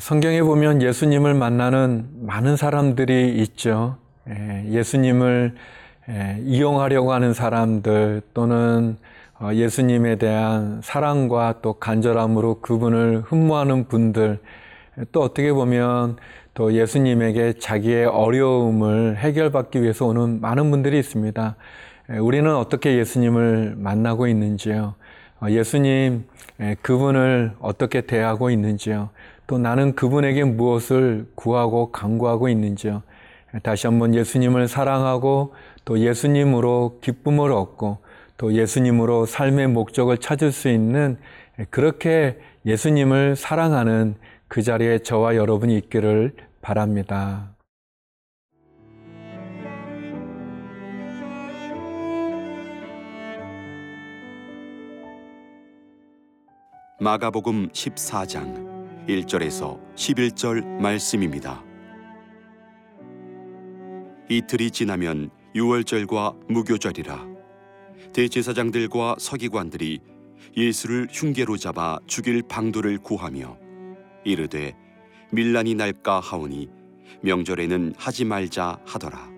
성경에 보면 예수님을 만나는 많은 사람들이 있죠. 예, 예수님을 예, 이용하려고 하는 사람들 또는 어, 예수님에 대한 사랑과 또 간절함으로 그분을 흠모하는 분들 또 어떻게 보면 또 예수님에게 자기의 어려움을 해결받기 위해서 오는 많은 분들이 있습니다. 예, 우리는 어떻게 예수님을 만나고 있는지요? 어, 예수님 그분을 어떻게 대하고 있는지요? 또 나는 그분에게 무엇을 구하고 간구하고 있는지요. 다시 한번 예수님을 사랑하고 또 예수님으로 기쁨을 얻고 또 예수님으로 삶의 목적을 찾을 수 있는 그렇게 예수님을 사랑하는 그 자리에 저와 여러분이 있기를 바랍니다. 마가복음 14장 1절에서 11절 말씀입니다. 이틀이 지나면 유월절과 무교절이라 대제사장들과 서기관들이 예수를 흉계로 잡아 죽일 방도를 구하며 이르되 밀란이 날까 하오니 명절에는 하지 말자 하더라.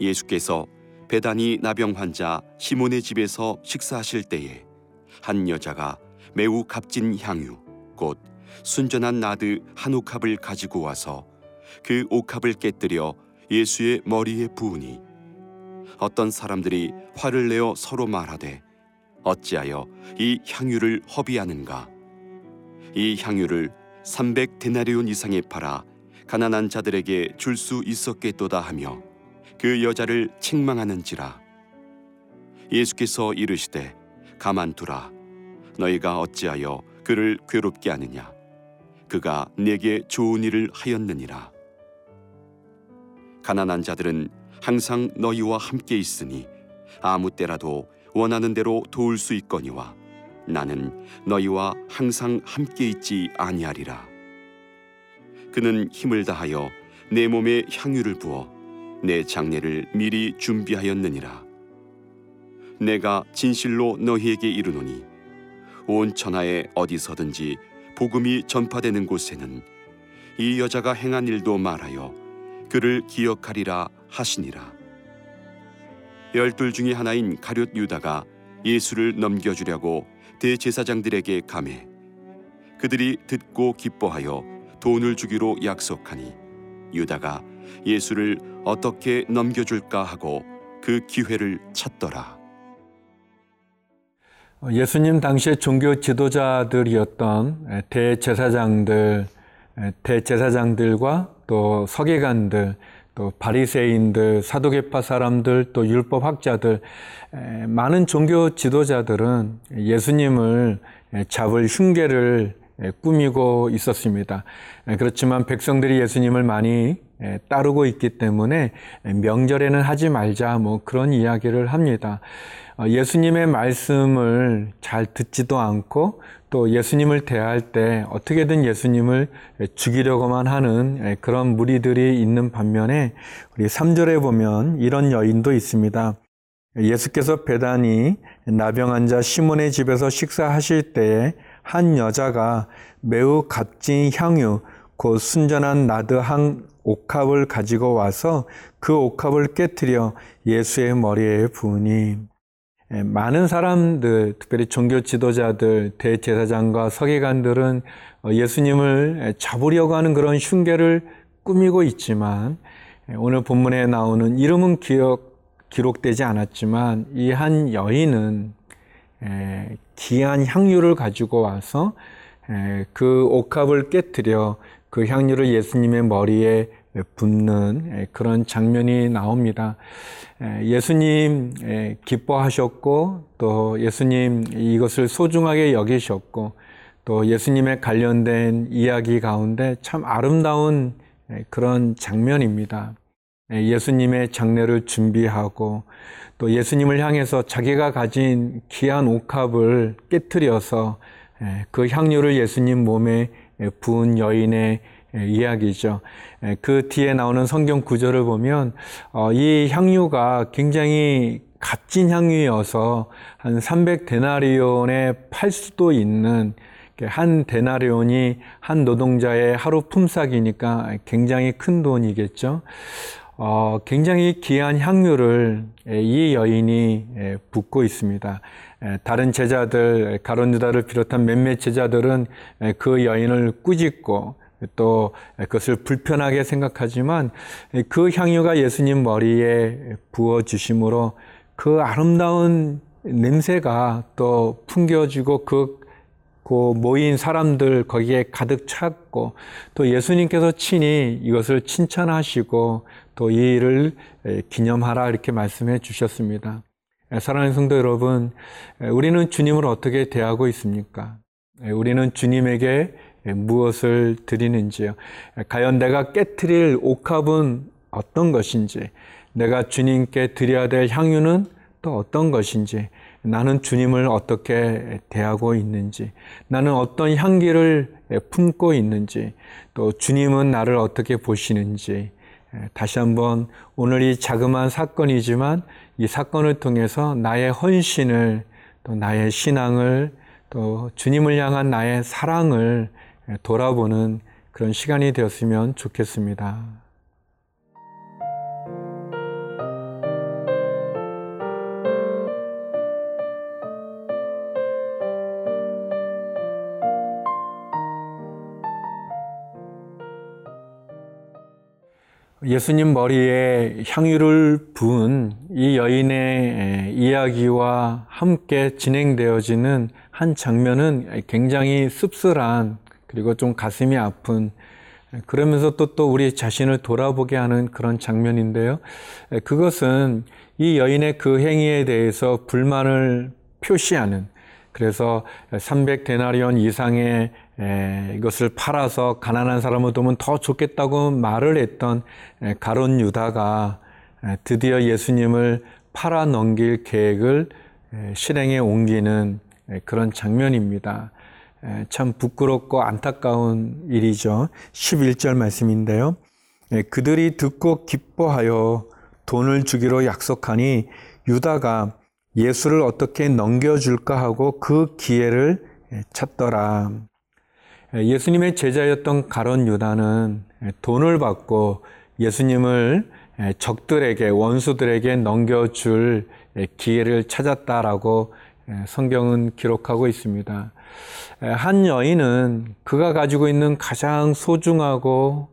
예수께서 배단이 나병 환자 시몬의 집에서 식사하실 때에 한 여자가 매우 값진 향유 곧 순전한 나드 한 옥합을 가지고 와서 그 옥합을 깨뜨려 예수의 머리에 부으니 어떤 사람들이 화를 내어 서로 말하되 어찌하여 이 향유를 허비하는가? 이 향유를 300 데나리온 이상에 팔아 가난한 자들에게 줄 수 있었겠도다 하며 그 여자를 책망하는지라. 예수께서 이르시되 가만두라. 너희가 어찌하여 그를 괴롭게 하느냐 그가 내게 좋은 일을 하였느니라. 가난한 자들은 항상 너희와 함께 있으니 아무 때라도 원하는 대로 도울 수 있거니와 나는 너희와 항상 함께 있지 아니하리라. 그는 힘을 다하여 내 몸에 향유를 부어 내 장례를 미리 준비하였느니라. 내가 진실로 너희에게 이르노니 온 천하에 어디서든지 복음이 전파되는 곳에는 이 여자가 행한 일도 말하여 그를 기억하리라 하시니라. 열둘 중에 하나인 가룟 유다가 예수를 넘겨주려고 대제사장들에게 감해 그들이 듣고 기뻐하여 돈을 주기로 약속하니 유다가 예수를 어떻게 넘겨줄까 하고 그 기회를 찾더라. 예수님 당시의 종교 지도자들이었던 대제사장들, 대제사장들과 또 서기관들, 또 바리새인들, 사도계파 사람들, 또 율법 학자들, 많은 종교 지도자들은 예수님을 잡을 흉계를 꾸미고 있었습니다. 그렇지만 백성들이 예수님을 많이 따르고 있기 때문에 명절에는 하지 말자 뭐 그런 이야기를 합니다. 어, 예수님의 말씀을 잘 듣지도 않고 또 예수님을 대할 때 어떻게든 예수님을 죽이려고만 하는 그런 무리들이 있는 반면에 우리 3절에 보면 이런 여인도 있습니다. 예수께서 배단이 나병 환자 시몬의 집에서 식사하실 때에 한 여자가 매우 값진 향유 곧 순전한 나드 한 옥합을 가지고 와서 그 옥합을 깨뜨려 예수의 머리에 부으니 예, 많은 사람들, 특별히 종교 지도자들, 대제사장과 서기관들은 어, 예수님을 잡으려고 하는 그런 흉계를 꾸미고 있지만 예, 오늘 본문에 나오는 이름은 기억, 기록되지 않았지만 이 한 여인은 예, 귀한 향유를 가지고 와서 그 옥합을 깨뜨려 그 향유를 예수님의 머리에 붙는 그런 장면이 나옵니다. 예수님 기뻐하셨고 또 예수님 이것을 소중하게 여기셨고 또 예수님의 관련된 이야기 가운데 참 아름다운 그런 장면입니다. 예수님의 장례를 준비하고 또 예수님을 향해서 자기가 가진 귀한 옥합을 깨뜨려서 그 향유를 예수님 몸에 부은 여인의 예, 이야기죠. 예, 그 뒤에 나오는 성경 구절을 보면 어, 이 향유가 굉장히 값진 향유여서 한 300데나리온에 팔 수도 있는 한 데나리온이 한 노동자의 하루 품삯이니까 굉장히 큰 돈이겠죠. 어, 굉장히 귀한 향유를 이 여인이 붓고 있습니다. 다른 제자들, 가론 유다를 비롯한 몇몇 제자들은 그 여인을 꾸짖고 또 그것을 불편하게 생각하지만 그 향유가 예수님 머리에 부어 주심으로 그 아름다운 냄새가 또 풍겨지고 그, 그 모인 사람들 거기에 가득 찼고 또 예수님께서 친히 이것을 칭찬하시고 또 이 일을 기념하라 이렇게 말씀해 주셨습니다. 사랑하는 성도 여러분, 우리는 주님을 어떻게 대하고 있습니까? 우리는 주님에게 무엇을 드리는지요? 과연 내가 깨뜨릴 옥합은 어떤 것인지, 내가 주님께 드려야 될 향유는 또 어떤 것인지, 나는 주님을 어떻게 대하고 있는지, 나는 어떤 향기를 품고 있는지, 또 주님은 나를 어떻게 보시는지, 다시 한번 오늘 이 자그마한 사건이지만 이 사건을 통해서 나의 헌신을 또 나의 신앙을 또 주님을 향한 나의 사랑을 돌아보는 그런 시간이 되었으면 좋겠습니다. 예수님 머리에 향유를 부은 이 여인의 이야기와 함께 진행되어지는 한 장면은 굉장히 씁쓸한 그리고 좀 가슴이 아픈 그러면서 또, 또 우리 자신을 돌아보게 하는 그런 장면인데요. 그것은 이 여인의 그 행위에 대해서 불만을 표시하는 그래서 300데나리온 이상의 이것을 팔아서 가난한 사람을 도면 더 좋겠다고 말을 했던 가론 유다가 드디어 예수님을 팔아 넘길 계획을 실행에 옮기는 그런 장면입니다. 참 부끄럽고 안타까운 일이죠. 11절 말씀인데요. 그들이 듣고 기뻐하여 돈을 주기로 약속하니 유다가 예수를 어떻게 넘겨줄까 하고 그 기회를 찾더라. 예수님의 제자였던 가론 유다는 돈을 받고 예수님을 적들에게, 원수들에게 넘겨줄 기회를 찾았다라고 성경은 기록하고 있습니다. 한 여인은 그가 가지고 있는 가장 소중하고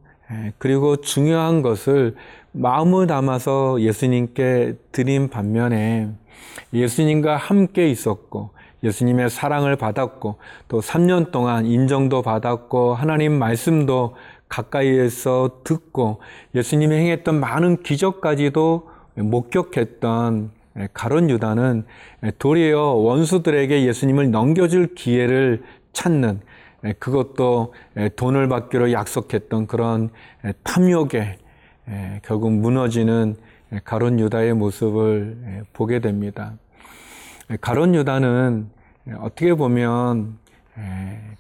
그리고 중요한 것을 마음을 담아서 예수님께 드린 반면에 예수님과 함께 있었고 예수님의 사랑을 받았고 또 3년 동안 인정도 받았고 하나님 말씀도 가까이에서 듣고 예수님이 행했던 많은 기적까지도 목격했던 가론 유다는 도리어 원수들에게 예수님을 넘겨줄 기회를 찾는 그것도 돈을 받기로 약속했던 그런 탐욕에 결국 무너지는 가론 유다의 모습을 보게 됩니다. 가론 유다는 어떻게 보면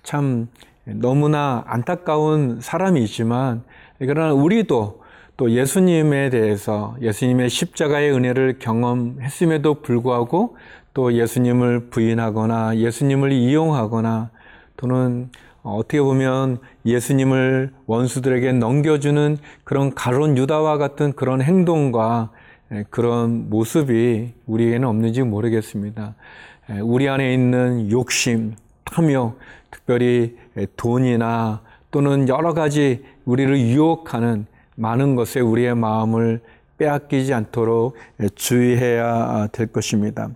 참 너무나 안타까운 사람이지만 그러나 우리도 또 예수님에 대해서 예수님의 십자가의 은혜를 경험했음에도 불구하고 또 예수님을 부인하거나 예수님을 이용하거나 또는 어떻게 보면 예수님을 원수들에게 넘겨주는 그런 가론 유다와 같은 그런 행동과 그런 모습이 우리에게는 없는지 모르겠습니다. 우리 안에 있는 욕심, 탐욕, 특별히 돈이나 또는 여러 가지 우리를 유혹하는 많은 것에 우리의 마음을 빼앗기지 않도록 주의해야 될 것입니다.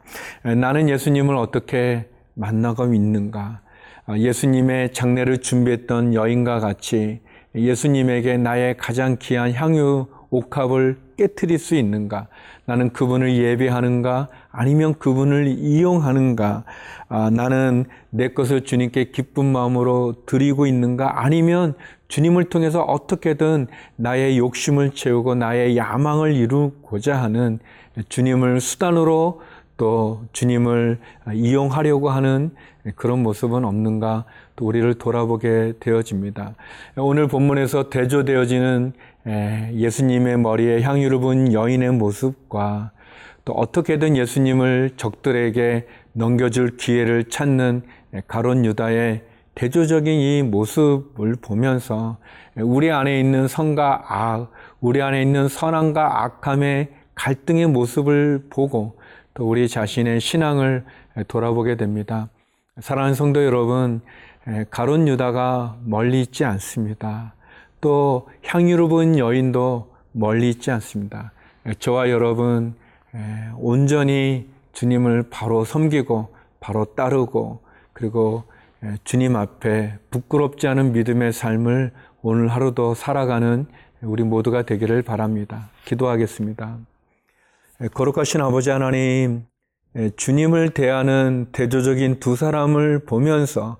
나는 예수님을 어떻게 만나고 있는가? 예수님의 장례를 준비했던 여인과 같이 예수님에게 나의 가장 귀한 향유 옥합을 깨뜨릴 수 있는가? 나는 그분을 예배하는가? 아니면 그분을 이용하는가? 아, 나는 내 것을 주님께 기쁜 마음으로 드리고 있는가? 아니면 주님을 통해서 어떻게든 나의 욕심을 채우고 나의 야망을 이루고자 하는 주님을 수단으로 또 주님을 이용하려고 하는 그런 모습은 없는가 또 우리를 돌아보게 되어집니다. 오늘 본문에서 대조되어지는 예수님의 머리에 향유를 분 여인의 모습과 또 어떻게든 예수님을 적들에게 넘겨줄 기회를 찾는 가론 유다의 대조적인 이 모습을 보면서 우리 안에 있는 선과 악, 우리 안에 있는 선함과 악함의 갈등의 모습을 보고 또 우리 자신의 신앙을 돌아보게 됩니다. 사랑하는 성도 여러분, 가론 유다가 멀리 있지 않습니다. 또 향유로운 여인도 멀리 있지 않습니다. 저와 여러분 온전히 주님을 바로 섬기고 바로 따르고 그리고 주님 앞에 부끄럽지 않은 믿음의 삶을 오늘 하루도 살아가는 우리 모두가 되기를 바랍니다. 기도하겠습니다. 거룩하신 아버지 하나님, 주님을 대하는 대조적인 두 사람을 보면서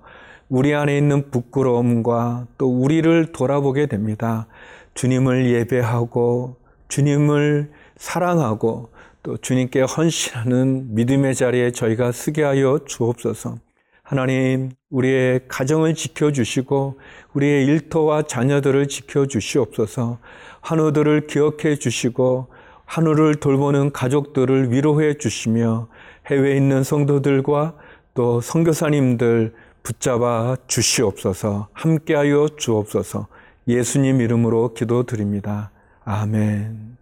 우리 안에 있는 부끄러움과 또 우리를 돌아보게 됩니다. 주님을 예배하고 주님을 사랑하고 또 주님께 헌신하는 믿음의 자리에 저희가 쓰게 하여 주옵소서. 하나님, 우리의 가정을 지켜주시고, 우리의 일터와 자녀들을 지켜주시옵소서, 한우들을 기억해 주시고, 한우를 돌보는 가족들을 위로해 주시며, 해외에 있는 성도들과 또 선교사님들 붙잡아 주시옵소서, 함께하여 주옵소서, 예수님 이름으로 기도드립니다. 아멘.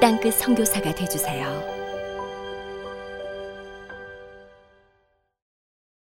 땅끝 선교사가 되주세요.